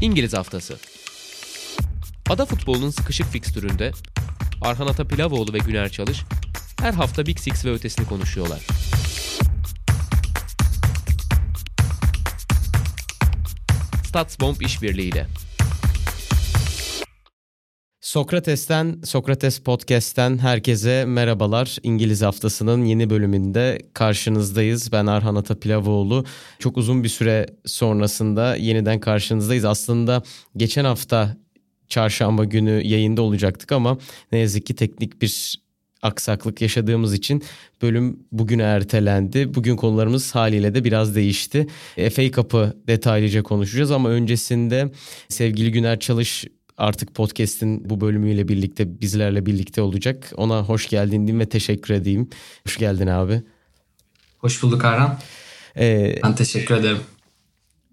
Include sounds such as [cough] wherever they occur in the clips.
İngiliz Haftası Ada futbolunun sıkışık fikstüründe Arhan Atapilavoğlu ve Güner Çalış her hafta Big Six ve ötesini konuşuyorlar. Statsbomb işbirliğiyle. Sokrates'ten, Sokrates Podcast'ten herkese merhabalar. İngiliz Haftası'nın yeni bölümünde karşınızdayız. Ben Arhan Atapilavoğlu. Çok uzun bir süre sonrasında yeniden karşınızdayız. Aslında geçen hafta çarşamba günü yayında olacaktık ama ne yazık ki teknik bir aksaklık yaşadığımız için bölüm bugüne ertelendi. Bugün konularımız haliyle de biraz değişti. FA Cup'ı detaylıca konuşacağız ama öncesinde sevgili Güner Çalış artık podcast'in bu bölümüyle birlikte bizlerle birlikte olacak. Ona hoş geldin diyeyim ve teşekkür edeyim. Hoş geldin abi. Hoş bulduk Arhan. Ee, ben teşekkür ederim.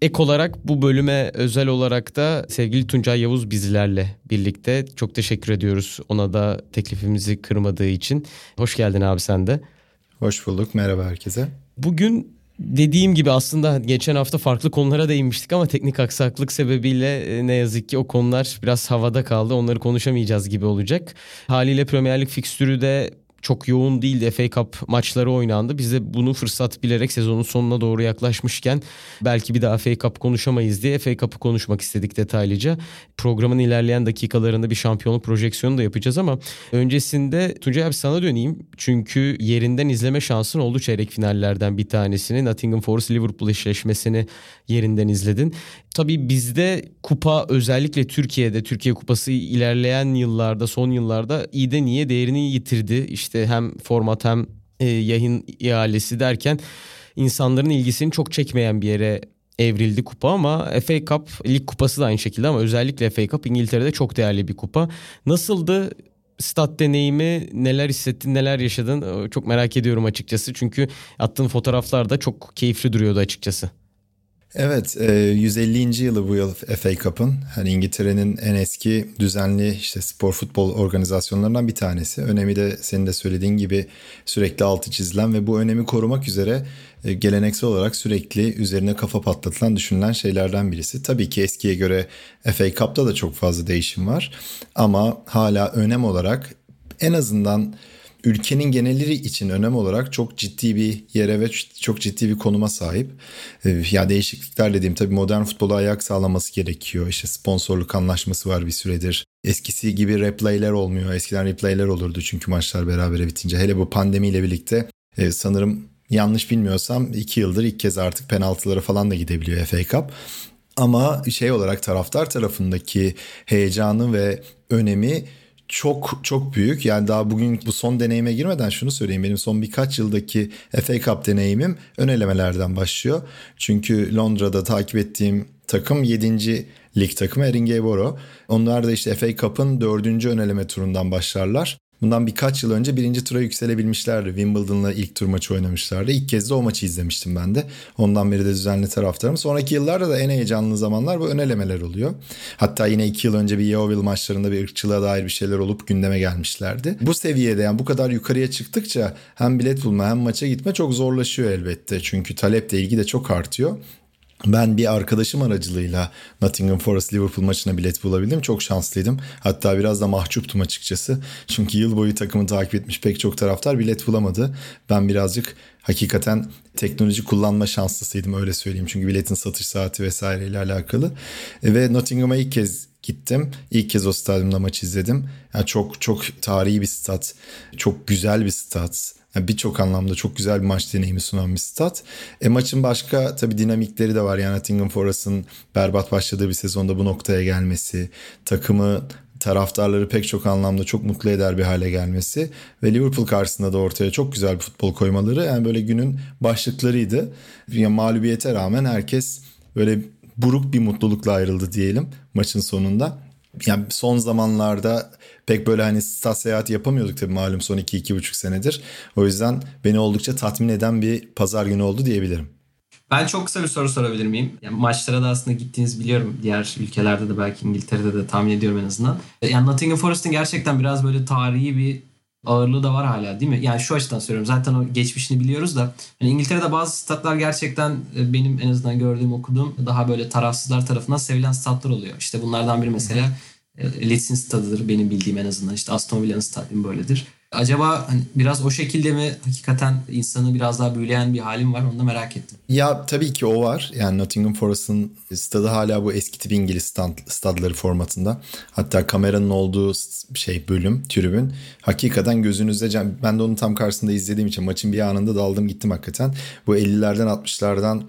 Ek olarak bu bölüme özel olarak da sevgili Tuncay Yavuz bizlerle birlikte. Çok teşekkür ediyoruz ona da teklifimizi kırmadığı için. Hoş geldin abi sen de. Hoş bulduk. Merhaba herkese. Bugün dediğim gibi aslında geçen hafta farklı konulara değinmiştik ama teknik aksaklık sebebiyle e, ne yazık ki o konular biraz havada kaldı. Onları konuşamayacağız gibi olacak. Haliyle Premier Lig fikstürü de çok yoğun değildi. FA Cup maçları oynandı. Biz de bunu fırsat bilerek sezonun sonuna doğru yaklaşmışken belki bir daha FA Cup konuşamayız diye FA Cup'ı konuşmak istedik detaylıca. Programın ilerleyen dakikalarında bir şampiyonluk projeksiyonu da yapacağız ama öncesinde Tuncay abi sana döneyim. Çünkü yerinden izleme şansın oldu çeyrek finallerden bir tanesini. Nottingham Forest Liverpool eşleşmesini yerinden izledin. Tabii bizde kupa özellikle Türkiye'de Türkiye Kupası ilerleyen yıllarda son yıllarda iyi de niye değerini yitirdi. İşte hem format hem e, yayın ihalesi derken insanların ilgisini çok çekmeyen bir yere evrildi kupa ama FA Cup lig kupası da aynı şekilde ama özellikle FA Cup İngiltere'de çok değerli bir kupa. Nasıldı stat deneyimi neler hissettin neler yaşadın çok merak ediyorum açıkçası çünkü attığın fotoğraflar da çok keyifli duruyordu açıkçası. Evet, 150. E, yılı bu yıl FA Cup'ın. Hani İngiltere'nin en eski düzenli işte spor futbol organizasyonlarından bir tanesi. Önemi de senin de söylediğin gibi sürekli altı çizilen ve bu önemi korumak üzere e, geleneksel olarak sürekli üzerine kafa patlatılan düşünülen şeylerden birisi. Tabii ki eskiye göre FA Cup'ta da çok fazla değişim var ama hala önem olarak en azından ülkenin genelleri için önem olarak çok ciddi bir yere ve çok ciddi bir konuma sahip. Ee, ya değişiklikler dediğim tabii modern futbola ayak sağlaması gerekiyor. İşte sponsorluk anlaşması var bir süredir. Eskisi gibi replayler olmuyor. Eskiden replayler olurdu çünkü maçlar beraber bitince. Hele bu pandemiyle birlikte e, sanırım yanlış bilmiyorsam iki yıldır ilk kez artık penaltılara falan da gidebiliyor FA Cup. Ama şey olarak taraftar tarafındaki heyecanı ve önemi çok çok büyük. Yani daha bugün bu son deneyime girmeden şunu söyleyeyim. Benim son birkaç yıldaki FA Cup deneyimim ön elemelerden başlıyor. Çünkü Londra'da takip ettiğim takım 7. lig takımı Eringeboro. Onlar da işte FA Cup'ın 4. ön eleme turundan başlarlar. Bundan birkaç yıl önce birinci tura yükselebilmişlerdi. Wimbledon'la ilk tur maçı oynamışlardı. İlk kez de o maçı izlemiştim ben de. Ondan beri de düzenli taraftarım. Sonraki yıllarda da en heyecanlı zamanlar bu önelemeler oluyor. Hatta yine iki yıl önce bir Yeovil maçlarında bir ırkçılığa dair bir şeyler olup gündeme gelmişlerdi. Bu seviyede yani bu kadar yukarıya çıktıkça hem bilet bulma hem maça gitme çok zorlaşıyor elbette. Çünkü talep de ilgi de çok artıyor. Ben bir arkadaşım aracılığıyla Nottingham Forest Liverpool maçına bilet bulabildim. Çok şanslıydım. Hatta biraz da mahcuptum açıkçası. Çünkü yıl boyu takımı takip etmiş pek çok taraftar bilet bulamadı. Ben birazcık hakikaten teknoloji kullanma şanslısıydım öyle söyleyeyim. Çünkü biletin satış saati vesaireyle alakalı. E, ve Nottingham'a ilk kez gittim. İlk kez o stadyumda maç izledim. Yani çok çok tarihi bir stat. Çok güzel bir stat yani Birçok anlamda çok güzel bir maç deneyimi sunan bir stat. E maçın başka tabii dinamikleri de var. Yani Nottingham Forest'ın berbat başladığı bir sezonda bu noktaya gelmesi, takımı taraftarları pek çok anlamda çok mutlu eder bir hale gelmesi ve Liverpool karşısında da ortaya çok güzel bir futbol koymaları yani böyle günün başlıklarıydı. Yani mağlubiyete rağmen herkes böyle buruk bir mutlulukla ayrıldı diyelim maçın sonunda. Yani son zamanlarda pek böyle hani stat seyahati yapamıyorduk tabii malum son 2-2,5 senedir. O yüzden beni oldukça tatmin eden bir pazar günü oldu diyebilirim. Ben çok kısa bir soru sorabilir miyim? Yani maçlara da aslında gittiğiniz biliyorum. Diğer ülkelerde de belki İngiltere'de de tahmin ediyorum en azından. Yani Nottingham Forest'ın gerçekten biraz böyle tarihi bir ağırlığı da var hala değil mi? Yani şu açıdan söylüyorum. Zaten o geçmişini biliyoruz da. Hani İngiltere'de bazı statlar gerçekten e, benim en azından gördüğüm okuduğum daha böyle tarafsızlar tarafından sevilen statlar oluyor. İşte bunlardan biri mesela e, Leeds'in stadıdır benim bildiğim en azından. İşte Aston Villa'nın stadyumu böyledir. Acaba hani biraz o şekilde mi hakikaten insanı biraz daha büyüleyen bir halim var onu da merak ettim. Ya tabii ki o var. Yani Nottingham Forest'ın stadı hala bu eski tip İngiliz stand, stadları formatında. Hatta kameranın olduğu şey bölüm, tribün. Hakikaten gözünüzde ben de onun tam karşısında izlediğim için maçın bir anında daldım gittim hakikaten. Bu 50'lerden 60'lardan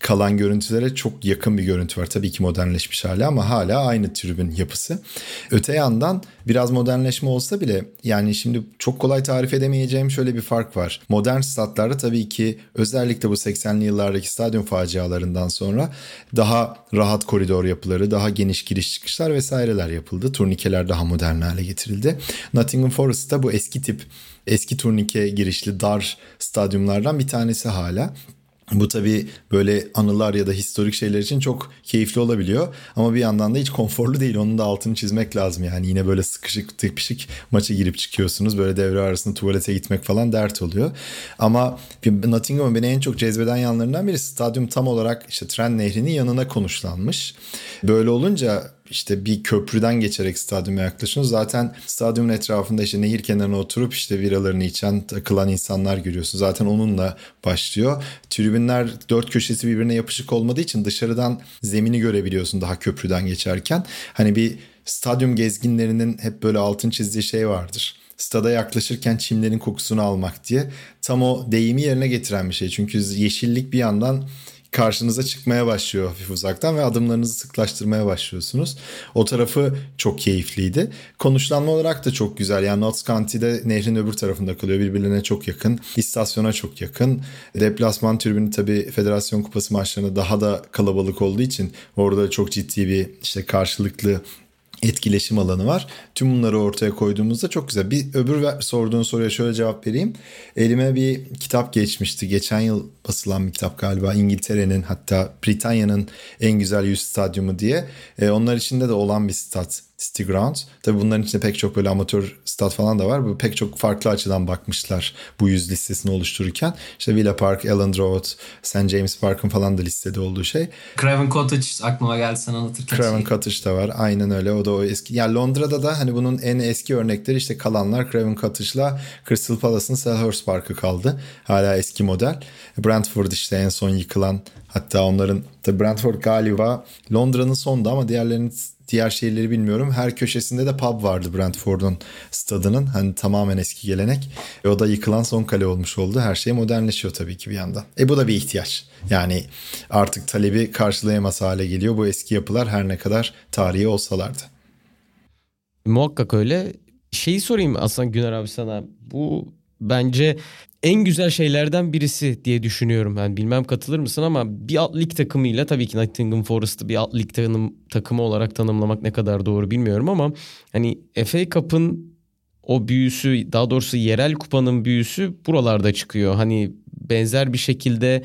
kalan görüntülere çok yakın bir görüntü var. Tabii ki modernleşmiş hala ama hala aynı tribün yapısı. Öte yandan biraz modernleşme olsa bile yani şimdi çok kolay tarif edemeyeceğim şöyle bir fark var. Modern statlarda tabii ki özellikle bu 80'li yıllardaki stadyum facialarından sonra daha rahat koridor yapıları, daha geniş giriş çıkışlar vesaireler yapıldı. Turnikeler daha modern hale getirildi. Nottingham Forest'ta bu eski tip eski turnike girişli dar stadyumlardan bir tanesi hala. Bu tabii böyle anılar ya da historik şeyler için çok keyifli olabiliyor. Ama bir yandan da hiç konforlu değil. Onun da altını çizmek lazım. Yani yine böyle sıkışık tıkışık maça girip çıkıyorsunuz. Böyle devre arasında tuvalete gitmek falan dert oluyor. Ama Nottingham'ın beni en çok cezbeden yanlarından biri stadyum tam olarak işte Tren Nehri'nin yanına konuşlanmış. Böyle olunca işte bir köprüden geçerek stadyuma yaklaşıyorsunuz. Zaten stadyumun etrafında işte nehir kenarına oturup işte biralarını içen, takılan insanlar görüyorsun. Zaten onunla başlıyor. Tribünler dört köşesi birbirine yapışık olmadığı için dışarıdan zemini görebiliyorsun daha köprüden geçerken. Hani bir stadyum gezginlerinin hep böyle altın çizdiği şey vardır stada yaklaşırken çimlerin kokusunu almak diye tam o deyimi yerine getiren bir şey. Çünkü yeşillik bir yandan karşınıza çıkmaya başlıyor hafif uzaktan ve adımlarınızı sıklaştırmaya başlıyorsunuz. O tarafı çok keyifliydi. Konuşlanma olarak da çok güzel. Yani Notts County'de nehrin öbür tarafında kalıyor. Birbirlerine çok yakın. İstasyona çok yakın. Deplasman tribünü tabii Federasyon Kupası maçlarında daha da kalabalık olduğu için orada çok ciddi bir işte karşılıklı etkileşim alanı var. Tüm bunları ortaya koyduğumuzda çok güzel. Bir öbür sorduğun soruya şöyle cevap vereyim. Elime bir kitap geçmişti. Geçen yıl basılan bir kitap galiba. İngiltere'nin hatta Britanya'nın en güzel yüz stadyumu diye. E, onlar içinde de olan bir stat City Ground. Tabi bunların içinde pek çok böyle amatör stat falan da var. Bu pek çok farklı açıdan bakmışlar bu yüz listesini oluştururken. İşte Villa Park, Ellen Road, St. James Park'ın falan da listede olduğu şey. Craven Cottage aklıma geldi sen anlatırken. Craven şey. Cottage da var. Aynen öyle. O da o eski. Yani Londra'da da hani bunun en eski örnekleri işte kalanlar Craven Cottage'la Crystal Palace'ın Selhurst Park'ı kaldı. Hala eski model. Brentford işte en son yıkılan hatta onların da Brentford galiba Londra'nın sonunda ama diğerlerinin diğer şehirleri bilmiyorum. Her köşesinde de pub vardı Brentford'un stadının. Hani tamamen eski gelenek. E o da yıkılan son kale olmuş oldu. Her şey modernleşiyor tabii ki bir yandan. E bu da bir ihtiyaç. Yani artık talebi karşılayamaz hale geliyor bu eski yapılar her ne kadar tarihi olsalardı. Muhakkak öyle. Şeyi sorayım Aslan Güner abi sana. Bu bence en güzel şeylerden birisi diye düşünüyorum. Yani bilmem katılır mısın ama bir alt lig takımıyla tabii ki Nottingham Forest'ı bir alt lig tanım, takımı olarak tanımlamak ne kadar doğru bilmiyorum ama hani FA Cup'ın o büyüsü daha doğrusu yerel kupanın büyüsü buralarda çıkıyor. Hani benzer bir şekilde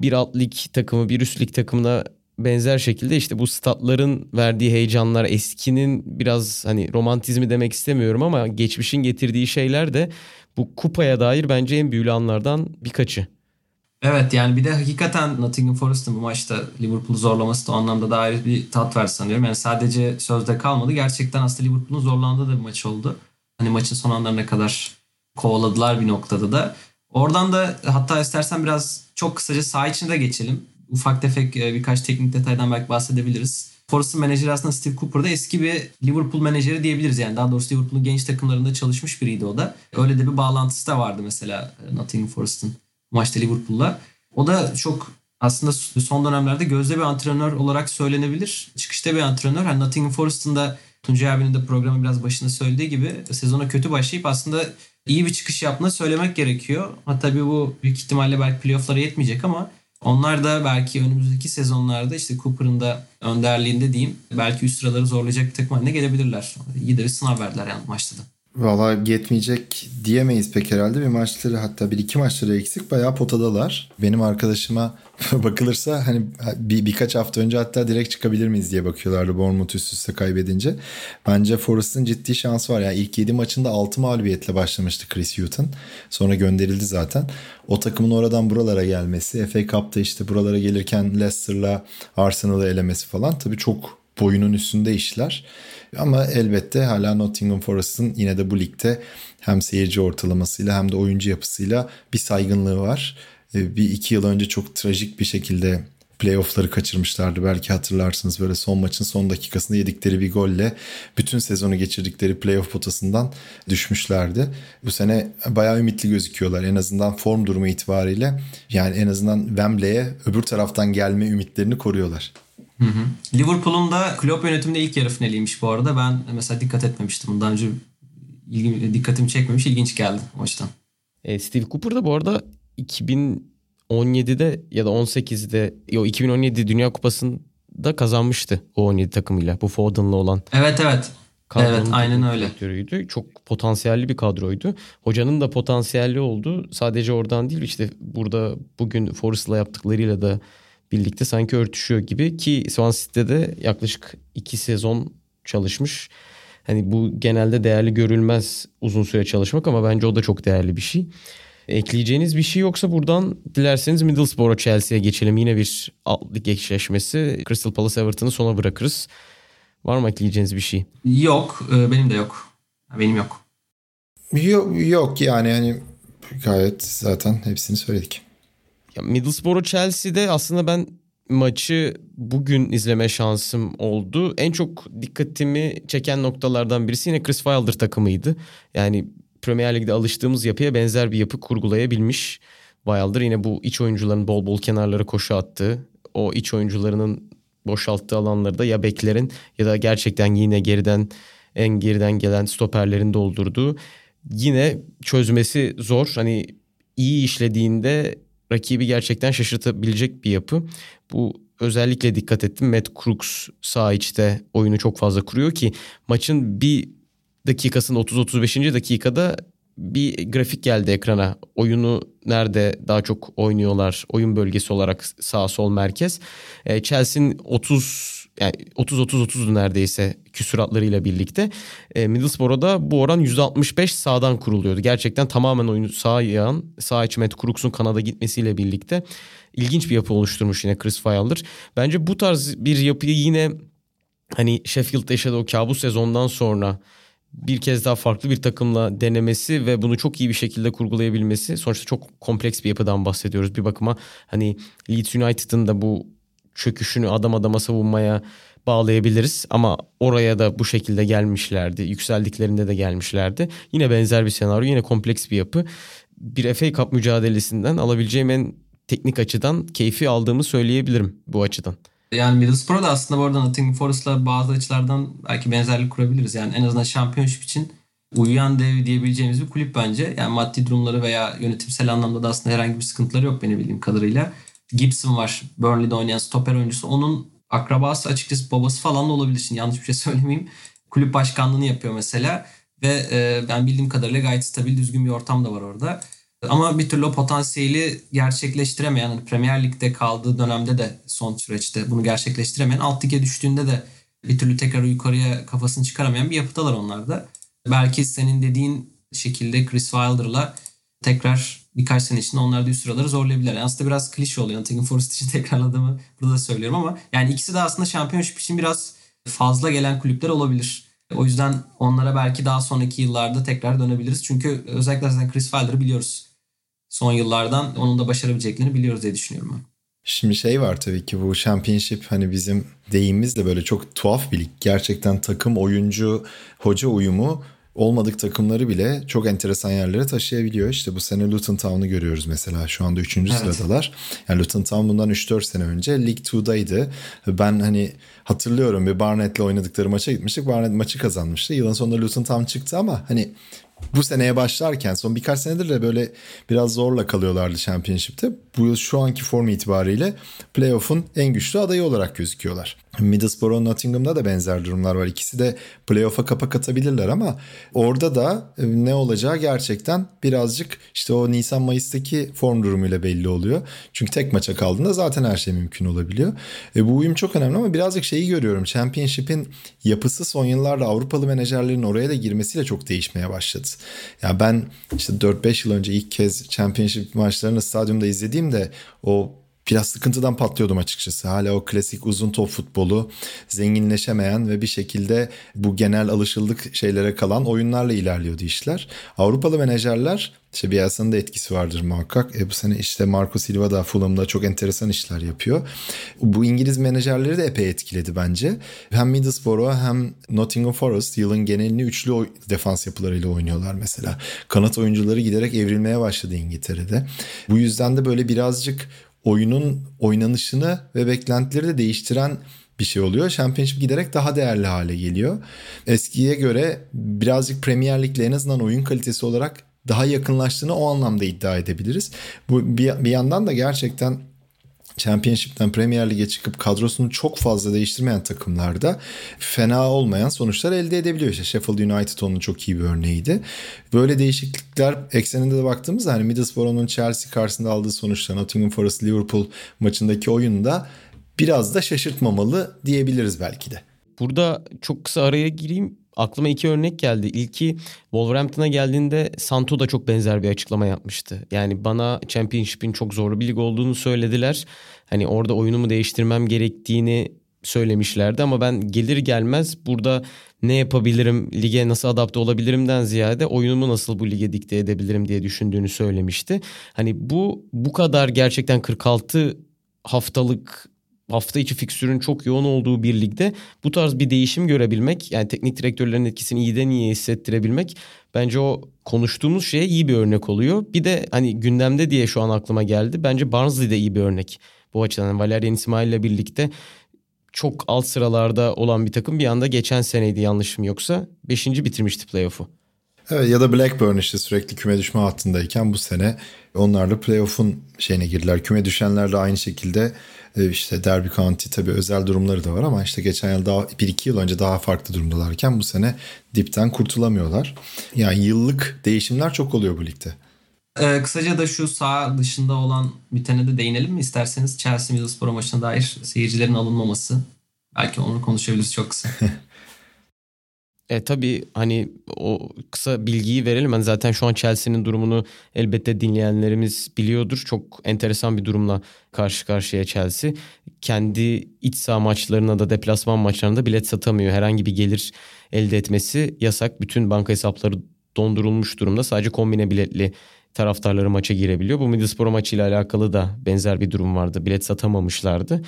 bir alt lig takımı bir üst lig takımına benzer şekilde işte bu statların verdiği heyecanlar eskinin biraz hani romantizmi demek istemiyorum ama geçmişin getirdiği şeyler de bu kupaya dair bence en büyülü anlardan birkaçı. Evet yani bir de hakikaten Nottingham Forest'ın bu maçta Liverpool'u zorlaması da o anlamda da ayrı bir tat verdi sanıyorum. Yani sadece sözde kalmadı. Gerçekten aslında Liverpool'un zorlandığı da bir maç oldu. Hani maçın son anlarına kadar kovaladılar bir noktada da. Oradan da hatta istersen biraz çok kısaca saha içinde geçelim. Ufak tefek e, birkaç teknik detaydan belki bahsedebiliriz. Forest'ın menajeri aslında Steve Cooper da eski bir Liverpool menajeri diyebiliriz yani. Daha doğrusu Liverpool'un genç takımlarında çalışmış biriydi o da. Öyle de bir bağlantısı da vardı mesela e, Nottingham Forest'ın maçta Liverpool'la. O da çok aslında son dönemlerde gözde bir antrenör olarak söylenebilir. Çıkışta bir antrenör. Yani Nottingham Forest'ın da Tuncay abinin de programı biraz başında söylediği gibi sezona kötü başlayıp aslında iyi bir çıkış yaptığını söylemek gerekiyor. Hatta tabii bu büyük ihtimalle belki playoff'lara yetmeyecek ama onlar da belki önümüzdeki sezonlarda işte Cooper'ın da önderliğinde diyeyim belki üst sıraları zorlayacak bir takım haline gelebilirler. İyi de bir sınav verdiler yani maçta da. Valla yetmeyecek diyemeyiz pek herhalde. Bir maçları hatta bir iki maçları eksik bayağı potadalar. Benim arkadaşıma [laughs] bakılırsa hani bir, birkaç hafta önce hatta direkt çıkabilir miyiz diye bakıyorlardı Bournemouth üst üste kaybedince. Bence Forrest'ın ciddi şansı var. Yani ilk 7 maçında 6 mağlubiyetle başlamıştı Chris Hughton. Sonra gönderildi zaten. O takımın oradan buralara gelmesi, FA Cup'ta işte buralara gelirken Leicester'la Arsenal'ı elemesi falan tabii çok boyunun üstünde işler. Ama elbette hala Nottingham Forest'ın yine de bu ligde hem seyirci ortalamasıyla hem de oyuncu yapısıyla bir saygınlığı var. Ee, bir iki yıl önce çok trajik bir şekilde playoff'ları kaçırmışlardı. Belki hatırlarsınız böyle son maçın son dakikasında yedikleri bir golle bütün sezonu geçirdikleri playoff potasından düşmüşlerdi. Bu sene bayağı ümitli gözüküyorlar. En azından form durumu itibariyle yani en azından Wembley'e öbür taraftan gelme ümitlerini koruyorlar. Hı hı. Liverpool'un da Klopp yönetiminde ilk yarı finaliymiş bu arada. Ben mesela dikkat etmemiştim. Bundan önce ilgim, dikkatimi çekmemiş. ilginç geldi o açıdan. E, Steve Cooper da bu arada 2017'de ya da 18'de yo 2017 Dünya Kupası'nda kazanmıştı o 17 takımıyla. Bu Foden'la olan. Evet evet. Evet aynen öyle. Direktörüydü. Çok potansiyelli bir kadroydu. Hocanın da potansiyelli oldu. Sadece oradan değil işte burada bugün Forrest'la yaptıklarıyla da birlikte sanki örtüşüyor gibi ki Swansea'de de yaklaşık iki sezon çalışmış. Hani bu genelde değerli görülmez uzun süre çalışmak ama bence o da çok değerli bir şey. Ekleyeceğiniz bir şey yoksa buradan dilerseniz Middlesbrough Chelsea'ye geçelim. Yine bir alt lig eşleşmesi. Crystal Palace Everton'ı sona bırakırız. Var mı ekleyeceğiniz bir şey? Yok. E, benim de yok. Benim yok. Yok, yok yani hani gayet zaten hepsini söyledik. Ya Middlesbrough Chelsea'de aslında ben maçı bugün izleme şansım oldu. En çok dikkatimi çeken noktalardan birisi yine Chris Wilder takımıydı. Yani Premier Lig'de alıştığımız yapıya benzer bir yapı kurgulayabilmiş. Wilder yine bu iç oyuncuların bol bol kenarlara koşu attığı, o iç oyuncularının boşalttığı alanları da ya beklerin ya da gerçekten yine geriden en geriden gelen stoperlerin doldurduğu. Yine çözmesi zor. Hani iyi işlediğinde rakibi gerçekten şaşırtabilecek bir yapı. Bu özellikle dikkat ettim. Matt Crooks sağ içte oyunu çok fazla kuruyor ki maçın bir dakikasında 30-35. dakikada bir grafik geldi ekrana. Oyunu nerede daha çok oynuyorlar? Oyun bölgesi olarak sağ sol merkez. E, Chelsea'nin 30 yani 30 30 30 neredeyse küsuratlarıyla birlikte. E, Middlesbrough'da bu oran %65 sağdan kuruluyordu. Gerçekten tamamen oyunu sağ yağan, sağ içi Matt Crooks'un kanada gitmesiyle birlikte ilginç bir yapı oluşturmuş yine Chris Wilder. Bence bu tarz bir yapıyı yine hani Sheffield'da yaşadığı o kabus sezondan sonra bir kez daha farklı bir takımla denemesi ve bunu çok iyi bir şekilde kurgulayabilmesi. Sonuçta çok kompleks bir yapıdan bahsediyoruz. Bir bakıma hani Leeds United'ın da bu çöküşünü adam adama savunmaya bağlayabiliriz. Ama oraya da bu şekilde gelmişlerdi. Yükseldiklerinde de gelmişlerdi. Yine benzer bir senaryo, yine kompleks bir yapı. Bir FA Cup mücadelesinden alabileceğim en teknik açıdan keyfi aldığımı söyleyebilirim bu açıdan. Yani Middlesbrough da aslında bu arada Nottingham Forest'la bazı açılardan belki benzerlik kurabiliriz. Yani en azından şampiyonşip için uyuyan dev diyebileceğimiz bir kulüp bence. Yani maddi durumları veya yönetimsel anlamda da aslında herhangi bir sıkıntıları yok benim bildiğim kadarıyla. Gibson var. Burnley'de oynayan stoper oyuncusu. Onun akrabası açıkçası babası falan da olabilir. Şimdi yanlış bir şey [laughs] söylemeyeyim. Kulüp başkanlığını yapıyor mesela. Ve e, ben bildiğim kadarıyla gayet stabil düzgün bir ortam da var orada. Ama bir türlü o potansiyeli gerçekleştiremeyen, hani Premier Lig'de kaldığı dönemde de son süreçte bunu gerçekleştiremeyen, alt lige düştüğünde de bir türlü tekrar yukarıya kafasını çıkaramayan bir yapıdalar onlar da. Belki senin dediğin şekilde Chris Wilder'la tekrar birkaç sene içinde onlar da üst sıraları zorlayabilirler. Yani aslında biraz klişe oluyor. Nottingham Forest için [laughs] tekrarladığımı burada da söylüyorum ama yani ikisi de aslında şampiyonşip için biraz fazla gelen kulüpler olabilir. O yüzden onlara belki daha sonraki yıllarda tekrar dönebiliriz. Çünkü özellikle zaten Chris Wilder'ı biliyoruz son yıllardan onun da başarabileceklerini biliyoruz diye düşünüyorum ben. Şimdi şey var tabii ki bu championship hani bizim deyimimiz de böyle çok tuhaf bir lig. Gerçekten takım, oyuncu, hoca uyumu olmadık takımları bile çok enteresan yerlere taşıyabiliyor. İşte bu sene Luton Town'u görüyoruz mesela. Şu anda 3. Evet. sıradalar. Yani Luton Town bundan 3-4 sene önce League 2'daydı. Ben hani hatırlıyorum bir Barnett'le oynadıkları maça gitmiştik. Barnett maçı kazanmıştı. Yılın sonunda Luton Town çıktı ama hani bu seneye başlarken son birkaç senedir de böyle biraz zorla kalıyorlardı Championship'te. Bu yıl şu anki form itibariyle playoff'un en güçlü adayı olarak gözüküyorlar. Middlesbrough Nottingham'da da benzer durumlar var. İkisi de playoff'a kapak atabilirler ama orada da e, ne olacağı gerçekten birazcık işte o Nisan Mayıs'taki form durumuyla belli oluyor. Çünkü tek maça kaldığında zaten her şey mümkün olabiliyor. E, bu uyum çok önemli ama birazcık şeyi görüyorum. Championship'in yapısı son yıllarda Avrupalı menajerlerin oraya da girmesiyle çok değişmeye başladı. Ya ben işte 4-5 yıl önce ilk kez Championship maçlarını stadyumda izlediğimde o biraz sıkıntıdan patlıyordum açıkçası. Hala o klasik uzun top futbolu zenginleşemeyen ve bir şekilde bu genel alışıldık şeylere kalan oyunlarla ilerliyordu işler. Avrupalı menajerler işte Bielsa'nın da etkisi vardır muhakkak. E bu sene işte Marco Silva da Fulham'da çok enteresan işler yapıyor. Bu İngiliz menajerleri de epey etkiledi bence. Hem Middlesbrough hem Nottingham Forest yılın genelini üçlü defans yapılarıyla oynuyorlar mesela. Kanat oyuncuları giderek evrilmeye başladı İngiltere'de. Bu yüzden de böyle birazcık oyunun oynanışını ve beklentileri de değiştiren bir şey oluyor. Championship giderek daha değerli hale geliyor. Eskiye göre birazcık Premier Lig'le en azından oyun kalitesi olarak daha yakınlaştığını o anlamda iddia edebiliriz. Bu bir, bir yandan da gerçekten Championship'ten Premier Lig'e çıkıp kadrosunu çok fazla değiştirmeyen takımlarda fena olmayan sonuçlar elde edebiliyor. İşte Sheffield United onun çok iyi bir örneğiydi. Böyle değişiklikler ekseninde de baktığımızda hani Middlesbrough'un Chelsea karşısında aldığı sonuçlar Nottingham Forest Liverpool maçındaki oyunda biraz da şaşırtmamalı diyebiliriz belki de. Burada çok kısa araya gireyim aklıma iki örnek geldi. İlki Wolverhampton'a geldiğinde Santo da çok benzer bir açıklama yapmıştı. Yani bana Championship'in çok zorlu bir lig olduğunu söylediler. Hani orada oyunumu değiştirmem gerektiğini söylemişlerdi ama ben gelir gelmez burada ne yapabilirim, lige nasıl adapte olabilirimden ziyade oyunumu nasıl bu lige dikte edebilirim diye düşündüğünü söylemişti. Hani bu bu kadar gerçekten 46 haftalık hafta içi fikstürün çok yoğun olduğu bir ligde bu tarz bir değişim görebilmek yani teknik direktörlerin etkisini iyiden iyiye hissettirebilmek bence o konuştuğumuz şeye iyi bir örnek oluyor. Bir de hani gündemde diye şu an aklıma geldi. Bence Barnsley de iyi bir örnek bu açıdan. Yani Valerian İsmail ile birlikte çok alt sıralarda olan bir takım bir anda geçen seneydi yanlışım yoksa 5. bitirmişti playoff'u. Evet ya da Blackburn işte sürekli küme düşme hattındayken bu sene onlarla playoff'un şeyine girdiler. Küme düşenler de aynı şekilde e, işte Derby County tabii özel durumları da var ama işte geçen yıl daha 1-2 yıl önce daha farklı durumdalarken bu sene dipten kurtulamıyorlar. Yani yıllık değişimler çok oluyor bu ligde. Ee, kısaca da şu sağ dışında olan bitene de değinelim mi isterseniz Chelsea Middlesbrough maçına dair seyircilerin alınmaması. Belki onu konuşabiliriz çok kısa. [laughs] E tabii hani o kısa bilgiyi verelim. Hani zaten şu an Chelsea'nin durumunu elbette dinleyenlerimiz biliyordur. Çok enteresan bir durumla karşı karşıya Chelsea. Kendi iç saha maçlarına da deplasman maçlarında bilet satamıyor. Herhangi bir gelir elde etmesi yasak. Bütün banka hesapları dondurulmuş durumda. Sadece kombine biletli taraftarları maça girebiliyor. Bu Middlesbrough maçıyla alakalı da benzer bir durum vardı. Bilet satamamışlardı.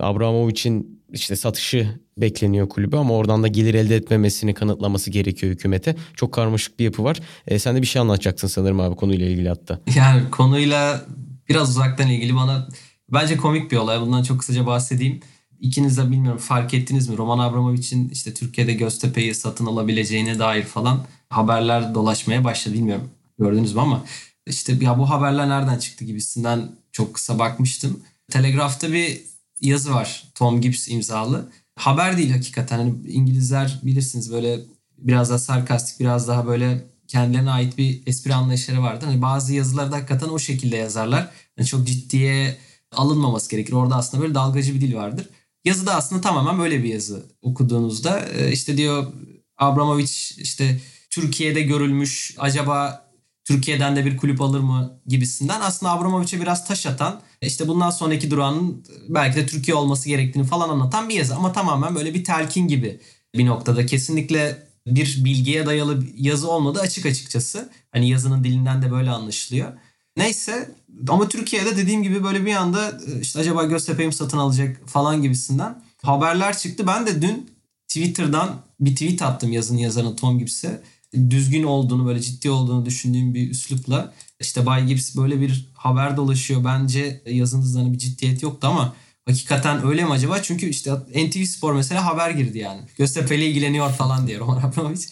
Abramovich'in işte satışı bekleniyor kulübe ama oradan da gelir elde etmemesini kanıtlaması gerekiyor hükümete. Çok karmaşık bir yapı var. E, sen de bir şey anlatacaksın sanırım abi konuyla ilgili hatta. [laughs] Yani konuyla biraz uzaktan ilgili bana bence komik bir olay. Bundan çok kısaca bahsedeyim. İkiniz de bilmiyorum fark ettiniz mi? Roman Abramovich'in işte Türkiye'de Göztepe'yi satın alabileceğine dair falan haberler dolaşmaya başladı. Bilmiyorum gördünüz mü ama işte ya bu haberler nereden çıktı gibisinden çok kısa bakmıştım. Telegraf'ta bir yazı var Tom Gibbs imzalı. Haber değil hakikaten. Hani İngilizler bilirsiniz böyle biraz daha sarkastik, biraz daha böyle kendilerine ait bir espri anlayışları vardır. Hani bazı yazılarda hakikaten o şekilde yazarlar. Yani çok ciddiye alınmaması gerekir. Orada aslında böyle dalgacı bir dil vardır. Yazı da aslında tamamen böyle bir yazı okuduğunuzda. E, işte diyor Abramovich işte Türkiye'de görülmüş acaba Türkiye'den de bir kulüp alır mı gibisinden aslında Abramovich'e biraz taş atan işte bundan sonraki durağının belki de Türkiye olması gerektiğini falan anlatan bir yazı ama tamamen böyle bir telkin gibi bir noktada kesinlikle bir bilgiye dayalı yazı olmadı açık açıkçası. Hani yazının dilinden de böyle anlaşılıyor. Neyse ama Türkiye'de dediğim gibi böyle bir anda işte acaba Göztepe'yi mi satın alacak falan gibisinden haberler çıktı. Ben de dün Twitter'dan bir tweet attım yazın yazarı Tom Gibbs'e düzgün olduğunu böyle ciddi olduğunu düşündüğüm bir üslupla işte Bay Gibbs böyle bir haber dolaşıyor. Bence yazınızdan bir ciddiyet yoktu ama hakikaten öyle mi acaba? Çünkü işte NTV Spor mesela haber girdi yani. Göztepe ile ilgileniyor falan diye Roman Abramovich.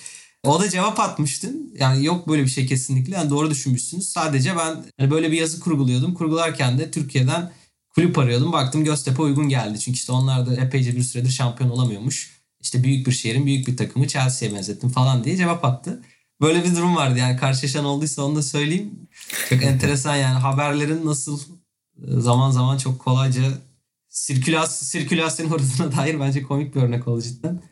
O da cevap atmıştın. Yani yok böyle bir şey kesinlikle. Yani doğru düşünmüşsünüz. Sadece ben hani böyle bir yazı kurguluyordum. Kurgularken de Türkiye'den kulüp arıyordum. Baktım Göztepe uygun geldi. Çünkü işte onlar da epeyce bir süredir şampiyon olamıyormuş. İşte büyük bir şehrin büyük bir takımı Chelsea'ye benzettim falan diye cevap attı. Böyle bir durum vardı yani karşılaşan olduysa onu da söyleyeyim. Çok enteresan yani haberlerin nasıl e, zaman zaman çok kolayca sirkülas, sirkülasyon [laughs] uğradığına dair bence komik bir örnek oldu cidden.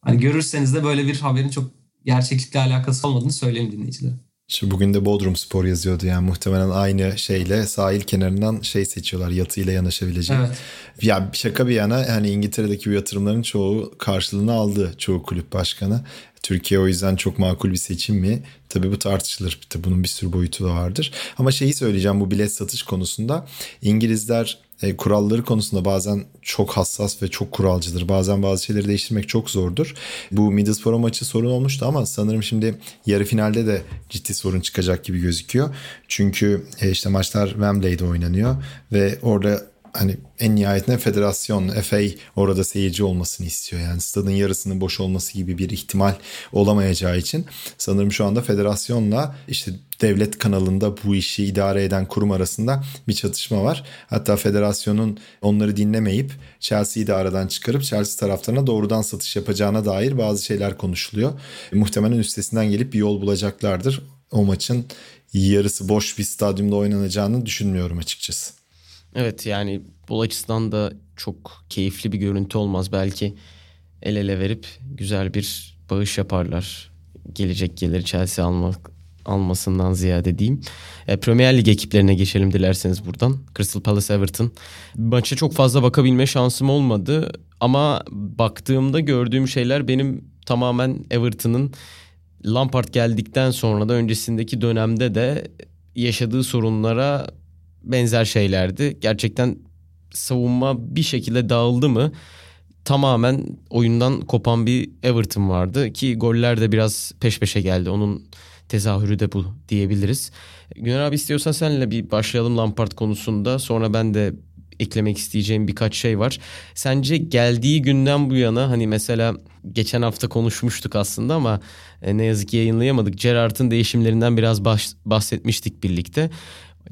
Hani görürseniz de böyle bir haberin çok gerçeklikle alakası olmadığını söyleyeyim dinleyicilere. Şu bugün de Bodrum Spor yazıyordu yani muhtemelen aynı şeyle sahil kenarından şey seçiyorlar yatıyla yanaşabilecek. Evet. Ya şaka bir yana yani İngiltere'deki bu yatırımların çoğu karşılığını aldı çoğu kulüp başkanı. Türkiye o yüzden çok makul bir seçim mi? Tabii bu tartışılır. Tabii bunun bir sürü boyutu da vardır. Ama şeyi söyleyeceğim bu bilet satış konusunda. İngilizler e, kuralları konusunda bazen çok hassas ve çok kuralcıdır. Bazen bazı şeyleri değiştirmek çok zordur. Bu Middlesbrough maçı sorun olmuştu ama sanırım şimdi yarı finalde de ciddi sorun çıkacak gibi gözüküyor. Çünkü e, işte maçlar Wembley'de oynanıyor ve orada hani en nihayetinde federasyon, FA orada seyirci olmasını istiyor. Yani stadın yarısının boş olması gibi bir ihtimal olamayacağı için sanırım şu anda federasyonla işte devlet kanalında bu işi idare eden kurum arasında bir çatışma var. Hatta federasyonun onları dinlemeyip Chelsea'yi de aradan çıkarıp Chelsea taraftarına doğrudan satış yapacağına dair bazı şeyler konuşuluyor. Muhtemelen üstesinden gelip bir yol bulacaklardır. O maçın yarısı boş bir stadyumda oynanacağını düşünmüyorum açıkçası. Evet yani bu açısından da çok keyifli bir görüntü olmaz. Belki el ele verip güzel bir bağış yaparlar. Gelecek gelir Chelsea almak almasından ziyade diyeyim. E, Premier Lig ekiplerine geçelim dilerseniz buradan. Crystal Palace Everton. Maça çok fazla bakabilme şansım olmadı ama baktığımda gördüğüm şeyler benim tamamen Everton'ın Lampard geldikten sonra da öncesindeki dönemde de yaşadığı sorunlara benzer şeylerdi. Gerçekten savunma bir şekilde dağıldı mı tamamen oyundan kopan bir Everton vardı ki goller de biraz peş peşe geldi. Onun tezahürü de bu diyebiliriz. Güner abi istiyorsan senle bir başlayalım Lampard konusunda. Sonra ben de eklemek isteyeceğim birkaç şey var. Sence geldiği günden bu yana hani mesela geçen hafta konuşmuştuk aslında ama e, ne yazık ki yayınlayamadık. Gerrard'ın değişimlerinden biraz bahsetmiştik birlikte.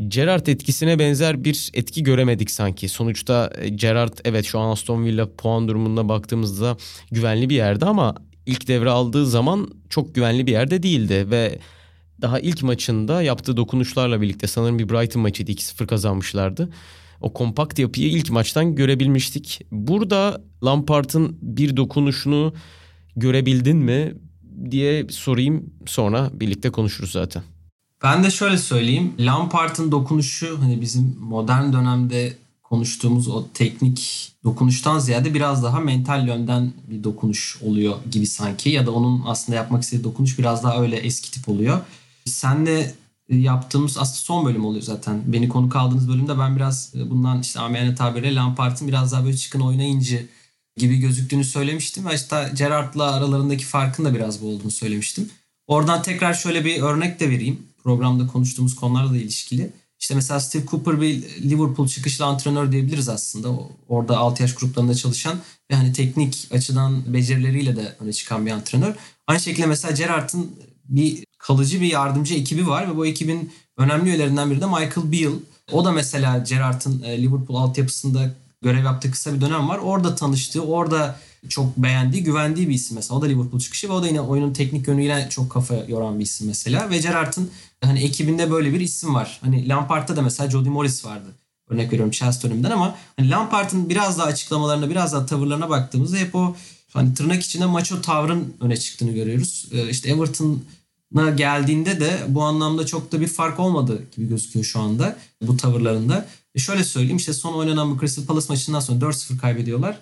Gerrard etkisine benzer bir etki göremedik sanki. Sonuçta e, Gerrard evet şu an Aston Villa puan durumunda baktığımızda güvenli bir yerde ama ilk devre aldığı zaman çok güvenli bir yerde değildi ve daha ilk maçında yaptığı dokunuşlarla birlikte sanırım bir Brighton maçıydı 2-0 kazanmışlardı. O kompakt yapıyı ilk maçtan görebilmiştik. Burada Lampard'ın bir dokunuşunu görebildin mi diye sorayım sonra birlikte konuşuruz zaten. Ben de şöyle söyleyeyim. Lampard'ın dokunuşu hani bizim modern dönemde konuştuğumuz o teknik dokunuştan ziyade biraz daha mental yönden bir dokunuş oluyor gibi sanki. Ya da onun aslında yapmak istediği dokunuş biraz daha öyle eski tip oluyor. Senle yaptığımız aslında son bölüm oluyor zaten. Beni konu kaldığınız bölümde ben biraz bundan işte amiyane tabiriyle Lampard'ın biraz daha böyle çıkın oynayınca gibi gözüktüğünü söylemiştim. Ve işte Gerrard'la aralarındaki farkın da biraz bu olduğunu söylemiştim. Oradan tekrar şöyle bir örnek de vereyim programda konuştuğumuz konularla da ilişkili. İşte mesela Steve Cooper bir Liverpool çıkışlı antrenör diyebiliriz aslında. Orada 6 yaş gruplarında çalışan ve hani teknik açıdan becerileriyle de öne çıkan bir antrenör. Aynı şekilde mesela Gerrard'ın bir kalıcı bir yardımcı ekibi var ve bu ekibin önemli üyelerinden biri de Michael Beale. O da mesela Gerrard'ın e, Liverpool altyapısında görev yaptığı kısa bir dönem var. Orada tanıştığı, orada çok beğendiği, güvendiği bir isim mesela. O da Liverpool çıkışı ve o da yine oyunun teknik yönüyle çok kafa yoran bir isim mesela. Ve Gerrard'ın hani ekibinde böyle bir isim var. Hani Lampard'da da mesela Jody Morris vardı. Örnek veriyorum Chelsea döneminden ama hani Lampard'ın biraz daha açıklamalarına, biraz daha tavırlarına baktığımızda hep o hani tırnak içinde maço tavrın öne çıktığını görüyoruz. Ee, işte Everton'a geldiğinde de bu anlamda çok da bir fark olmadı gibi gözüküyor şu anda bu tavırlarında. E şöyle söyleyeyim işte son oynanan bu Crystal Palace maçından sonra 4-0 kaybediyorlar.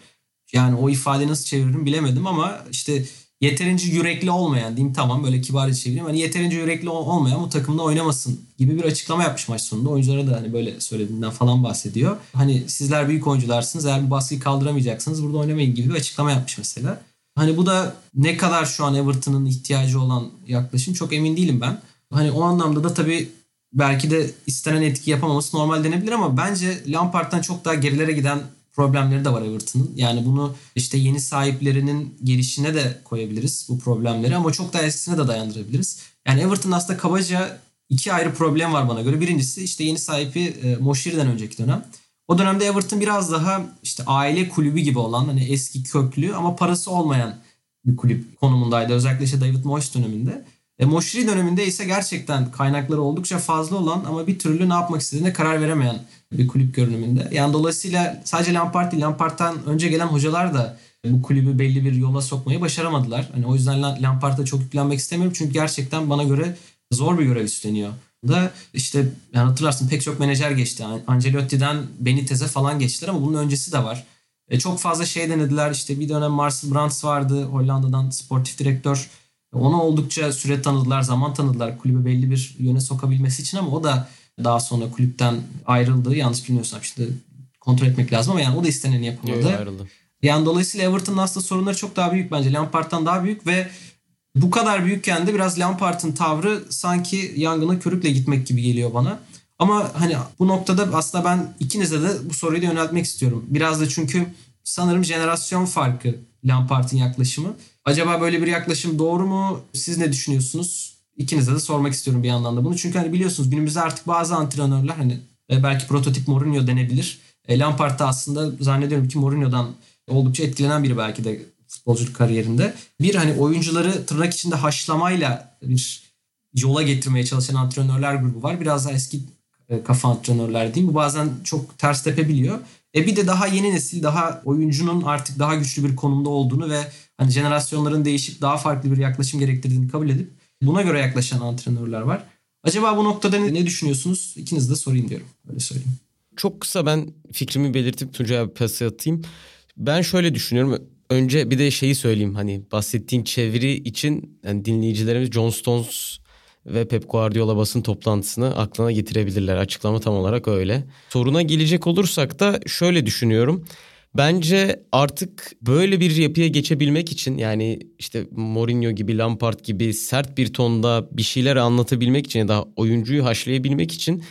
Yani o ifadeyi nasıl çeviririm bilemedim ama işte yeterince yürekli olmayan diyeyim tamam böyle kibarca çevireyim. Hani yeterince yürekli olmayan bu takımda oynamasın gibi bir açıklama yapmış maç sonunda. Oyunculara da hani böyle söylediğinden falan bahsediyor. Hani sizler büyük oyuncularsınız eğer bu baskıyı kaldıramayacaksınız burada oynamayın gibi bir açıklama yapmış mesela. Hani bu da ne kadar şu an Everton'ın ihtiyacı olan yaklaşım çok emin değilim ben. Hani o anlamda da tabii belki de istenen etki yapamaması normal denebilir ama bence Lampard'dan çok daha gerilere giden problemleri de var Everton'ın. Yani bunu işte yeni sahiplerinin gelişine de koyabiliriz bu problemleri ama çok daha eskisine de dayandırabiliriz. Yani Everton aslında kabaca iki ayrı problem var bana göre. Birincisi işte yeni sahibi e, Moshiri'den önceki dönem. O dönemde Everton biraz daha işte aile kulübü gibi olan hani eski köklü ama parası olmayan bir kulüp konumundaydı. Özellikle işte David Moyes döneminde. E, Moshiri döneminde ise gerçekten kaynakları oldukça fazla olan ama bir türlü ne yapmak istediğine karar veremeyen bir kulüp görünümünde. Yani dolayısıyla sadece Lampard değil Lampard'tan önce gelen hocalar da bu kulübü belli bir yola sokmayı başaramadılar. Hani o yüzden Lampard'a çok yüklenmek istemiyorum çünkü gerçekten bana göre zor bir görev üstleniyor. Da işte yani hatırlarsın pek çok menajer geçti. Ancelotti'den Benitez'e falan geçtiler ama bunun öncesi de var. E, çok fazla şey denediler. İşte bir dönem Marcel Brands vardı Hollanda'dan sportif direktör. Ona oldukça süre tanıdılar, zaman tanıdılar kulübü belli bir yöne sokabilmesi için ama o da daha sonra kulüpten ayrıldı. Yanlış bilmiyorsam işte kontrol etmek lazım ama yani o da isteneni yapamadı. Ayrıldı. Yani dolayısıyla Everton'ın aslında sorunları çok daha büyük bence. Lampard'dan daha büyük ve bu kadar büyükken de biraz Lampard'ın tavrı sanki yangına körükle gitmek gibi geliyor bana. Ama hani bu noktada aslında ben ikinize de bu soruyu da yöneltmek istiyorum. Biraz da çünkü sanırım jenerasyon farkı Lampard'ın yaklaşımı. Acaba böyle bir yaklaşım doğru mu? Siz ne düşünüyorsunuz? İkinize de sormak istiyorum bir yandan da bunu. Çünkü hani biliyorsunuz günümüzde artık bazı antrenörler hani e, belki prototip Mourinho denebilir. E, Lampard da aslında zannediyorum ki Mourinho'dan oldukça etkilenen biri belki de futbolculuk kariyerinde. Bir hani oyuncuları tırnak içinde haşlamayla bir yola getirmeye çalışan antrenörler grubu var. Biraz daha eski e, kafa antrenörler diyeyim. Bu bazen çok ters tepebiliyor. E bir de daha yeni nesil daha oyuncunun artık daha güçlü bir konumda olduğunu ve hani jenerasyonların değişip daha farklı bir yaklaşım gerektirdiğini kabul edip buna göre yaklaşan antrenörler var. Acaba bu noktada ne, ne düşünüyorsunuz? İkiniz de sorayım diyorum. Öyle söyleyeyim. Çok kısa ben fikrimi belirtip Tuncay'a bir pası atayım. Ben şöyle düşünüyorum. Önce bir de şeyi söyleyeyim hani bahsettiğin çeviri için yani dinleyicilerimiz John Stones ve Pep Guardiola basın toplantısını aklına getirebilirler. Açıklama tam olarak öyle. Soruna gelecek olursak da şöyle düşünüyorum. Bence artık böyle bir yapıya geçebilmek için yani işte Mourinho gibi Lampard gibi sert bir tonda bir şeyler anlatabilmek için ya da oyuncuyu haşlayabilmek için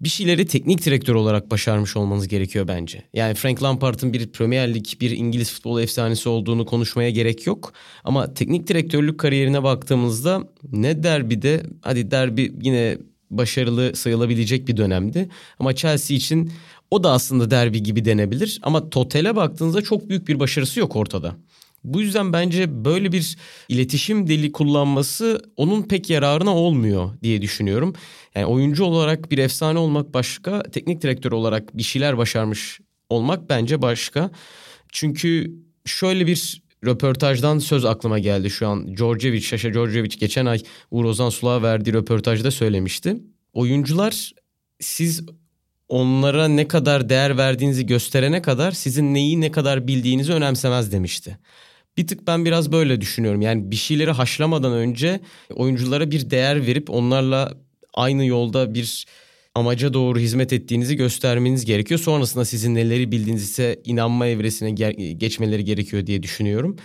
bir şeyleri teknik direktör olarak başarmış olmanız gerekiyor bence. Yani Frank Lampard'ın bir Premier Lig, bir İngiliz futbol efsanesi olduğunu konuşmaya gerek yok. Ama teknik direktörlük kariyerine baktığımızda ne derbide, hadi derbi yine başarılı sayılabilecek bir dönemdi. Ama Chelsea için o da aslında derbi gibi denebilir. Ama totale baktığınızda çok büyük bir başarısı yok ortada. Bu yüzden bence böyle bir iletişim dili kullanması onun pek yararına olmuyor diye düşünüyorum. Yani oyuncu olarak bir efsane olmak başka, teknik direktör olarak bir şeyler başarmış olmak bence başka. Çünkü şöyle bir röportajdan söz aklıma geldi şu an. Djordjevic, Şaşa Djordjevic geçen ay Uğur Ozan Sulak'a verdiği röportajda söylemişti. Oyuncular siz onlara ne kadar değer verdiğinizi gösterene kadar sizin neyi ne kadar bildiğinizi önemsemez demişti. Bir tık ben biraz böyle düşünüyorum. Yani bir şeyleri haşlamadan önce oyunculara bir değer verip onlarla aynı yolda bir amaca doğru hizmet ettiğinizi göstermeniz gerekiyor. Sonrasında sizin neleri bildiğiniz ise inanma evresine geçmeleri gerekiyor diye düşünüyorum.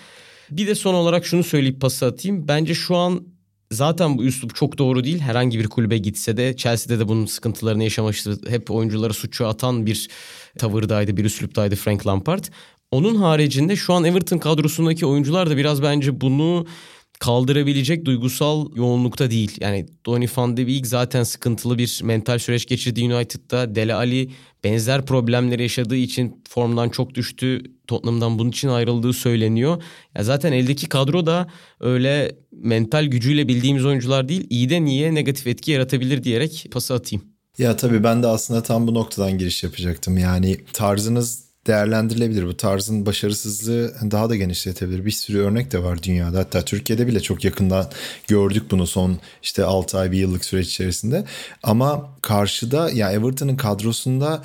Bir de son olarak şunu söyleyip pası atayım. Bence şu an zaten bu üslup çok doğru değil. Herhangi bir kulübe gitse de Chelsea'de de bunun sıkıntılarını yaşamıştı. Hep oyunculara suçu atan bir tavırdaydı, bir üsluptaydı Frank Lampard. Onun haricinde şu an Everton kadrosundaki oyuncular da biraz bence bunu kaldırabilecek duygusal yoğunlukta değil. Yani Donny van de Beek zaten sıkıntılı bir mental süreç geçirdi United'da. Dele Ali benzer problemleri yaşadığı için formdan çok düştü. Tottenham'dan bunun için ayrıldığı söyleniyor. Ya zaten eldeki kadro da öyle mental gücüyle bildiğimiz oyuncular değil. İyi de niye negatif etki yaratabilir diyerek pası atayım. Ya tabii ben de aslında tam bu noktadan giriş yapacaktım. Yani tarzınız değerlendirilebilir. Bu tarzın başarısızlığı daha da genişletebilir. Bir sürü örnek de var dünyada. Hatta Türkiye'de bile çok yakından gördük bunu son işte 6 ay bir yıllık süreç içerisinde. Ama karşıda ya Everton'ın kadrosunda